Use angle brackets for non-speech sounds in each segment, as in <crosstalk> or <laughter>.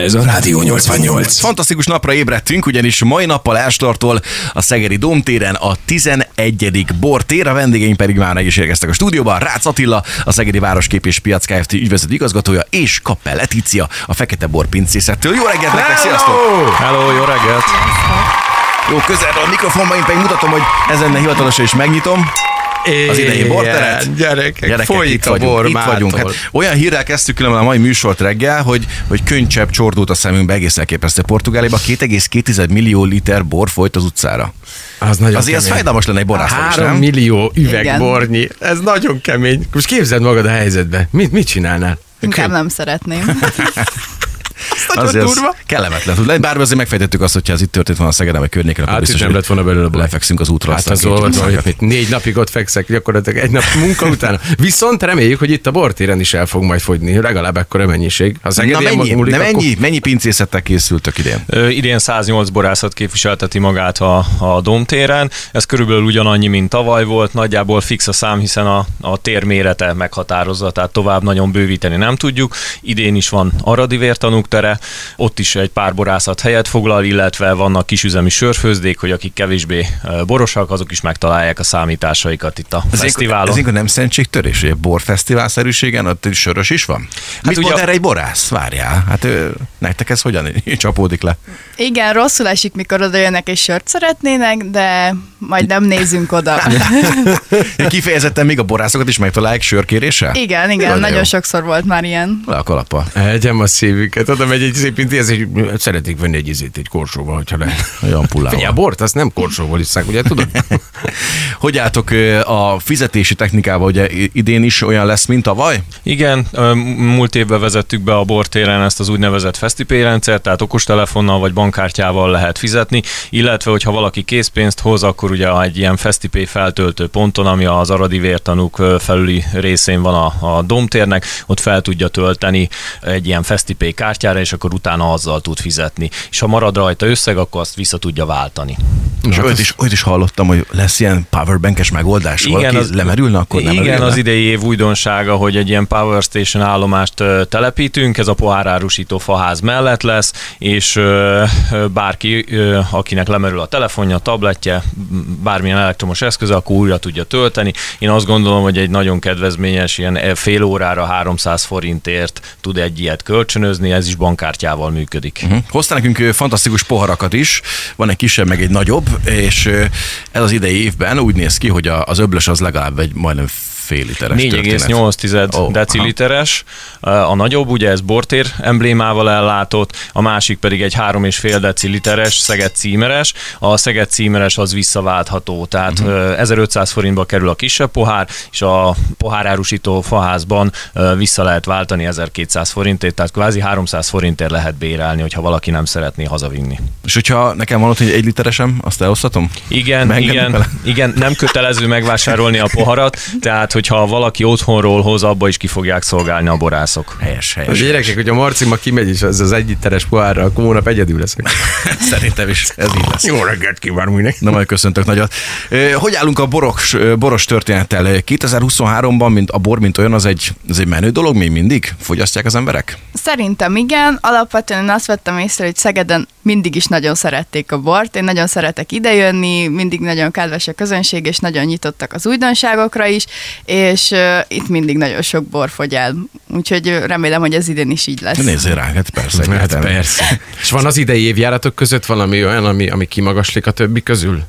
Ez a Rádió 88. Fantasztikus napra ébredtünk, ugyanis mai nappal Ástortól a Szegedi Domtéren a 11. bortér, a vendégeink pedig már meg is érkeztek a stúdióba. Rácz Attila, a Szegedi Városkép és Piac Kft. ügyvezető igazgatója, és Kappel Letícia, a Fekete Bor pincészettől. Jó reggelt nektek, sziasztok! Hello, jó reggelt! Jó, közelről a mikrofonban, én pedig mutatom, hogy ezen hivatalosan is megnyitom az idei borteret. Gyerekek, Gyerekek folyik itt a vagyunk, bor itt vagyunk. Hát, olyan hírrel kezdtük különben a mai műsort reggel, hogy, hogy könycsepp csordult a szemünkbe egészen elképesztő Portugáliában. 2,2 millió liter bor folyt az utcára. Az nagyon Azért az kemény. fájdalmas lenne egy borásznak is, Három nem? millió üveg Igen. bornyi. Ez nagyon kemény. Most képzeld magad a helyzetbe. Mit, mit csinálnál? Inkább nem szeretném. <laughs> Nagyon Azért az durva. kellemetlen tud lenni, bár azért megfejtettük azt, hogyha ez itt történt volna a Szegeden vagy környéken, akkor Hát biztos, nem hogy lett volna belőle baj. lefekszünk az útra. Hát az utcákat. hogy négy napig ott fekszek, gyakorlatilag egy nap munka után. <laughs> Viszont reméljük, hogy itt a bortéren is el fog majd fogyni, legalább ekkora mennyiség. Ha Na mennyi, múlik, de akkor- mennyi, mennyi pincészettel készültök idén? Ö, Idén 108 borászat képviselteti magát a, a Domtéren. Ez körülbelül ugyanannyi, mint tavaly volt. Nagyjából fix a szám, hiszen a, a tér mérete meghatározza, tehát tovább nagyon bővíteni nem tudjuk. Idén is van Aradi vértanúk tere, ott is egy pár borászat helyet foglal, illetve vannak kisüzemi sörfőzdék, hogy akik kevésbé borosak, azok is megtalálják a számításaikat itt a Ez fesztiválon. Ez inkább nem szentségtörés, hogy egy borfesztiválszerűségen, ott is sörös is van? Hát Mit ugye mond a- erre egy borász? Várjál, hát ő, nektek ez hogyan <laughs> csapódik le? Igen, rosszul esik, mikor oda jönnek és sört szeretnének, de majd nem nézünk oda. <laughs> Kifejezetten még a borászokat is megtalálják sörkéréssel? Igen, igen, Nagyon nagyon jó. sokszor volt már ilyen. Le a kalapa. Egyem a szívüket. Oda megy egy szép intéz, hogy szeretnék venni egy izét egy korsóval, hogyha lehet. Olyan pullával. Figyelj, a bort azt nem korsóval isszák, ugye tudod? <laughs> Hogy álltok a fizetési technikával, ugye idén is olyan lesz, mint tavaly? Igen, ö, múlt évben vezettük be a bortéren ezt az úgynevezett FestiPay rendszert, tehát okostelefonnal vagy bankkártyával lehet fizetni, illetve hogyha valaki készpénzt hoz, akkor ugye egy ilyen FestiPay feltöltő ponton, ami az Aradi vértanúk felüli részén van a, a domtérnek, ott fel tudja tölteni egy ilyen FestiPay kártyára, és akkor utána azzal tud fizetni. És ha marad rajta összeg, akkor azt vissza tudja váltani. És olyat is, olyat is hallottam, hogy lesz ilyen powerbankes megoldás, igen, valaki az, lemerülne, akkor nem Igen, merülne? az idei év újdonsága, hogy egy ilyen Power Station állomást telepítünk, ez a pohárárusító faház mellett lesz, és bárki, akinek lemerül a telefonja, a tabletje, bármilyen elektromos eszköze, akkor újra tudja tölteni. Én azt gondolom, hogy egy nagyon kedvezményes, ilyen fél órára 300 forintért tud egy ilyet kölcsönözni, ez is bankkártyával működik. Hm. Hoztál nekünk fantasztikus poharakat is, van egy kisebb, meg egy nagyobb, és ez az idei évben úgy néz ki, hogy az öblös az legalább egy majdnem fél literes történet. 4,8 Ó, oh, deciliteres. A nagyobb, ugye ez bortér emblémával ellátott, a másik pedig egy 3,5 deciliteres Szeged címeres. A Szeged címeres az visszaváltható, tehát Mhm. uh-huh. 1500 forintba kerül a kisebb pohár, és a pohárárusító faházban vissza lehet váltani 1200 forintért, tehát kvázi 300 forintért lehet bérelni, hogyha valaki nem szeretné hazavinni. És hogyha nekem van ott hogy egy literesem, azt elosztatom? Igen, Megengedni igen, vele? igen, nem kötelező megvásárolni a poharat, tehát hogyha valaki otthonról hoz, abba is ki fogják szolgálni a borászok. Helyes, A helyes. gyerekek, hogy a Marci ma kimegy, és az az egyiteres pohárra, akkor hónap egyedül leszek. <laughs> Szerintem is ez így lesz. Jó reggelt kívánunk mindenki. Na majd köszöntök nagyot. Hogy állunk a boros, boros történettel? 2023-ban mint a bor, mint olyan, az egy, az egy menő dolog még mindig? Fogyasztják az emberek? Szerintem igen, alapvetően én azt vettem észre, hogy Szegeden mindig is nagyon szerették a bort. Én nagyon szeretek idejönni, mindig nagyon kedves a közönség, és nagyon nyitottak az újdonságokra is, és uh, itt mindig nagyon sok bor fogy el. Úgyhogy remélem, hogy ez idén is így lesz. Nézzél ránk, hát persze. Hát persze. <laughs> És van az idei évjáratok között valami olyan, ami, ami kimagaslik a többi közül?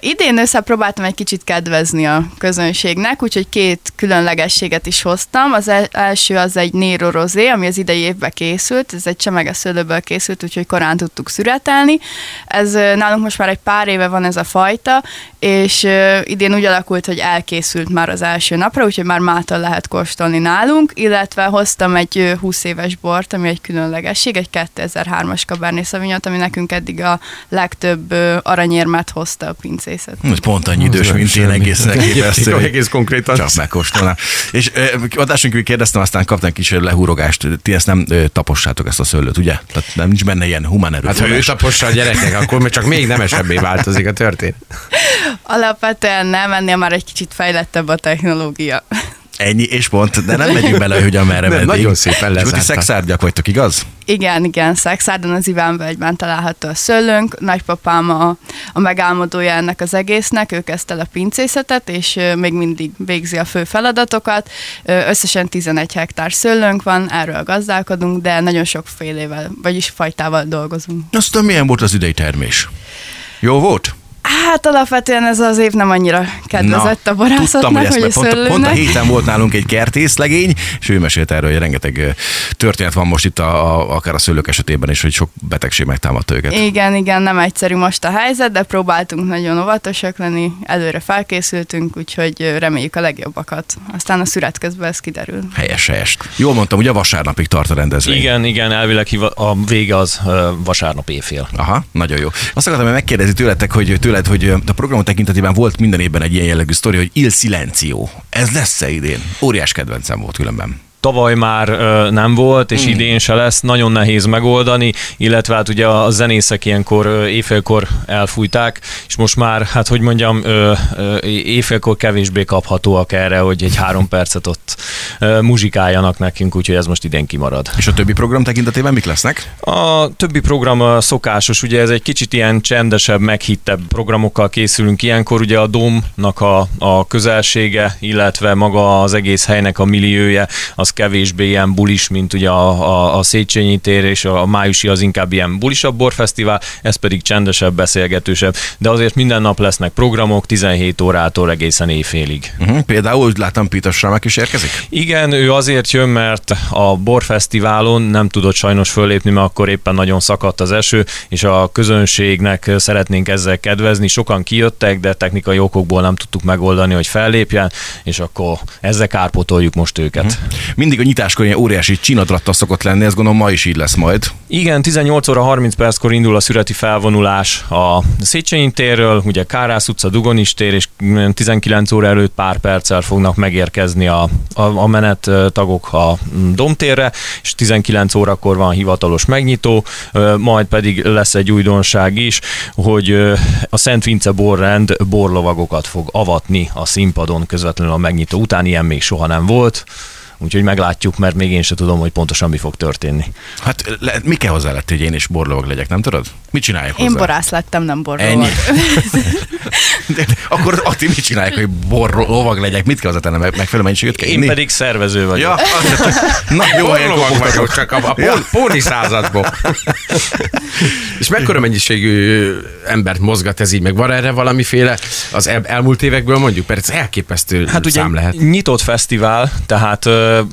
Idén össze próbáltam egy kicsit kedvezni a közönségnek, úgyhogy két különlegességet is hoztam. Az el- első az egy Nero Rosé, ami az idei évben készült, ez egy csemege szőlőből készült, úgyhogy korán tudtuk szüretelni. Ez nálunk most már egy pár éve van ez a fajta, és idén úgy alakult, hogy elkészült már az első napra, úgyhogy már mától lehet kóstolni nálunk, illetve hoztam egy ö, 20 éves bort, ami egy különlegesség, egy 2003-as Cabernet Sauvignon, ami nekünk eddig a legtöbb aranyérmet hozta a pincészet. Hogy pont annyi idős, Az mint én, egészen elképesztő. hogy Egész konkrétan. Csak megkóstolnám. És adásunk kérdeztem, aztán kaptam kis lehúrogást. Ti ezt nem tapossátok ezt a szőlőt, ugye? Tehát nem nincs benne ilyen humán Hát ha ő tapossa a gyerekek, akkor még csak még nemesebbé változik a történet. Alapvetően nem, ennél már egy kicsit fejlettebb a technológia. Ennyi, és pont, de nem megyünk bele, hogy a merre Nem, meddig. nagyon szépen És lezárta. ti szexárgyak vagytok, igaz? Igen, igen, Szexárdon az Ivánvölgyben található a szőlőnk. Nagypapám a, a megálmodója ennek az egésznek, ő kezdte el a pincészetet, és még mindig végzi a fő feladatokat. Összesen 11 hektár szőlőnk van, erről gazdálkodunk, de nagyon sok félével, vagyis fajtával dolgozunk. Aztán milyen volt az idei termés? Jó volt? Hát alapvetően ez az év nem annyira kedvezett a borászatnak, ezt, vagy a mert pont, pont a héten volt nálunk egy kertészlegény, és ő mesélt erről, hogy rengeteg történet van most itt a, a, akár a szőlők esetében is, hogy sok betegség megtámadta őket. Igen, igen, nem egyszerű most a helyzet, de próbáltunk nagyon óvatosak lenni, előre felkészültünk, úgyhogy reméljük a legjobbakat. Aztán a szüret közben ez kiderül. Helyes, helyes. Jól mondtam, ugye vasárnapig tart a rendezvény. Igen, igen, elvileg a vége az vasárnap éjfél. Aha, nagyon jó. Azt akartam még megkérdezni tőletek, hogy tőled, hogy a program tekintetében volt minden évben egy ilyen jellegű sztori, hogy Il Silencio. Ez lesz-e idén? Óriás kedvencem volt különben. Tavaly már ö, nem volt, és idén se lesz, nagyon nehéz megoldani, illetve hát ugye a zenészek ilyenkor ö, éjfélkor elfújták, és most már, hát hogy mondjam, ö, ö, éjfélkor kevésbé kaphatóak erre, hogy egy három percet ott ö, muzsikáljanak nekünk, úgyhogy ez most idén kimarad. És a többi program tekintetében mik lesznek? A többi program ö, szokásos, ugye ez egy kicsit ilyen csendesebb, meghittebb programokkal készülünk ilyenkor, ugye a Domnak a, a közelsége, illetve maga az egész helynek a milliója, az kevésbé ilyen bulis, mint ugye a, a, a Széchenyi tér, és a, a májusi az inkább ilyen bulisabb borfesztivál, ez pedig csendesebb, beszélgetősebb, de azért minden nap lesznek programok, 17 órától egészen éjfélig. Uh-huh. Például, úgy láttam, Peter Schramek is érkezik? Igen, ő azért jön, mert a borfesztiválon nem tudott sajnos fölépni, mert akkor éppen nagyon szakadt az eső, és a közönségnek szeretnénk ezzel kedvezni. Sokan kijöttek, de technikai okokból nem tudtuk megoldani, hogy fellépjen, és akkor ezzel kárpotoljuk most őket. Mindig a nyitáskor ilyen óriási csinadratta szokott lenni, ezt gondolom ma is így lesz majd. Igen, 18 óra 30 perckor indul a szüreti felvonulás a Széchenyi térről, ugye Kárász utca, Dugonis tér, és 19 óra előtt pár perccel fognak megérkezni a, a, a menettagok a Domtérre, és 19 órakor van hivatalos megnyitó, majd pedig lesz egy újdonság is, hogy a Szent Vince borrend borlovagokat fog avatni a színpadon közvetlenül a megnyitó után, ilyen még soha nem volt. Úgyhogy meglátjuk, mert még én sem tudom, hogy pontosan mi fog történni. Hát le, mi kell hozzá lett, hogy én is borlovag legyek, nem tudod? Mit csinálják hozzá? Én borász lettem, nem borról. Ennyi. <laughs> De, akkor Ati mit csinálják, hogy borlovag legyek? Mit kell hozzátennem? Meg- Megfelelő mennyiséget kell Én inni? pedig szervező vagyok. Ja, na jó helyen Borlovag vagyok, csak a, a pól, póni századból. És mekkora mennyiségű embert mozgat ez így, meg van erre valamiféle az el, elmúlt évekből mondjuk, mert ez elképesztő Hát ugye szám lehet. nyitott fesztivál, tehát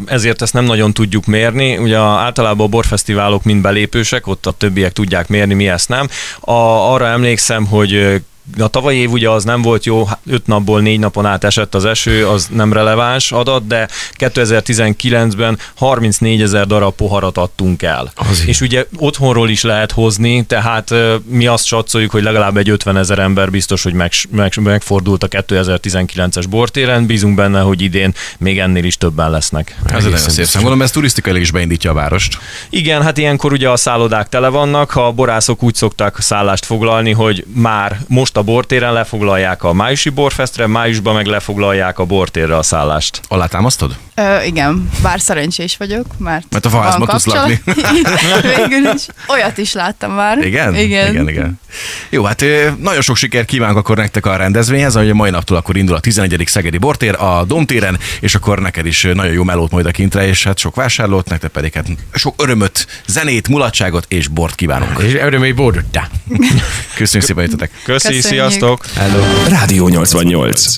ezért ezt nem nagyon tudjuk mérni. Ugye általában a borfesztiválok mind belépősek, ott a többiek tudják mérni, mi ezt nem. A, arra emlékszem, hogy a tavalyi év ugye az nem volt jó, hát öt napból négy napon át esett az eső, az nem releváns adat, de 2019-ben 34 ezer darab poharat adtunk el. Azért. És ugye otthonról is lehet hozni, tehát mi azt satszoljuk, hogy legalább egy 50 ezer ember biztos, hogy meg, meg, megfordult a 2019-es bortéren, bízunk benne, hogy idén még ennél is többen lesznek. Ez nagyon szép szám. Gondolom, ez turisztikailag is beindítja a várost. Igen, hát ilyenkor ugye a szállodák tele vannak, a borászok úgy szokták szállást foglalni, hogy már most a bortéren lefoglalják a májusi borfestre, májusban meg lefoglalják a bortérre a szállást. Alátámasztod? Ö, igen, bár szerencsés vagyok, mert... Mert a faházban van tudsz kapcsolat. <laughs> Végül is. Olyat is láttam már. Igen? Igen. igen, igen. Jó, hát nagyon sok sikert kívánok akkor nektek a rendezvényhez, ahogy a mai naptól akkor indul a 11. Szegedi Bortér a Domtéren, és akkor neked is nagyon jó melót majd a kintre, és hát sok vásárlót, nektek pedig hát sok örömöt, zenét, mulatságot és bort kívánunk. És örömény bordottá. Köszönjük szépen, hogy jöttetek. Köszi, Köszönjük. Sziasztok! Hello. Rádió 88.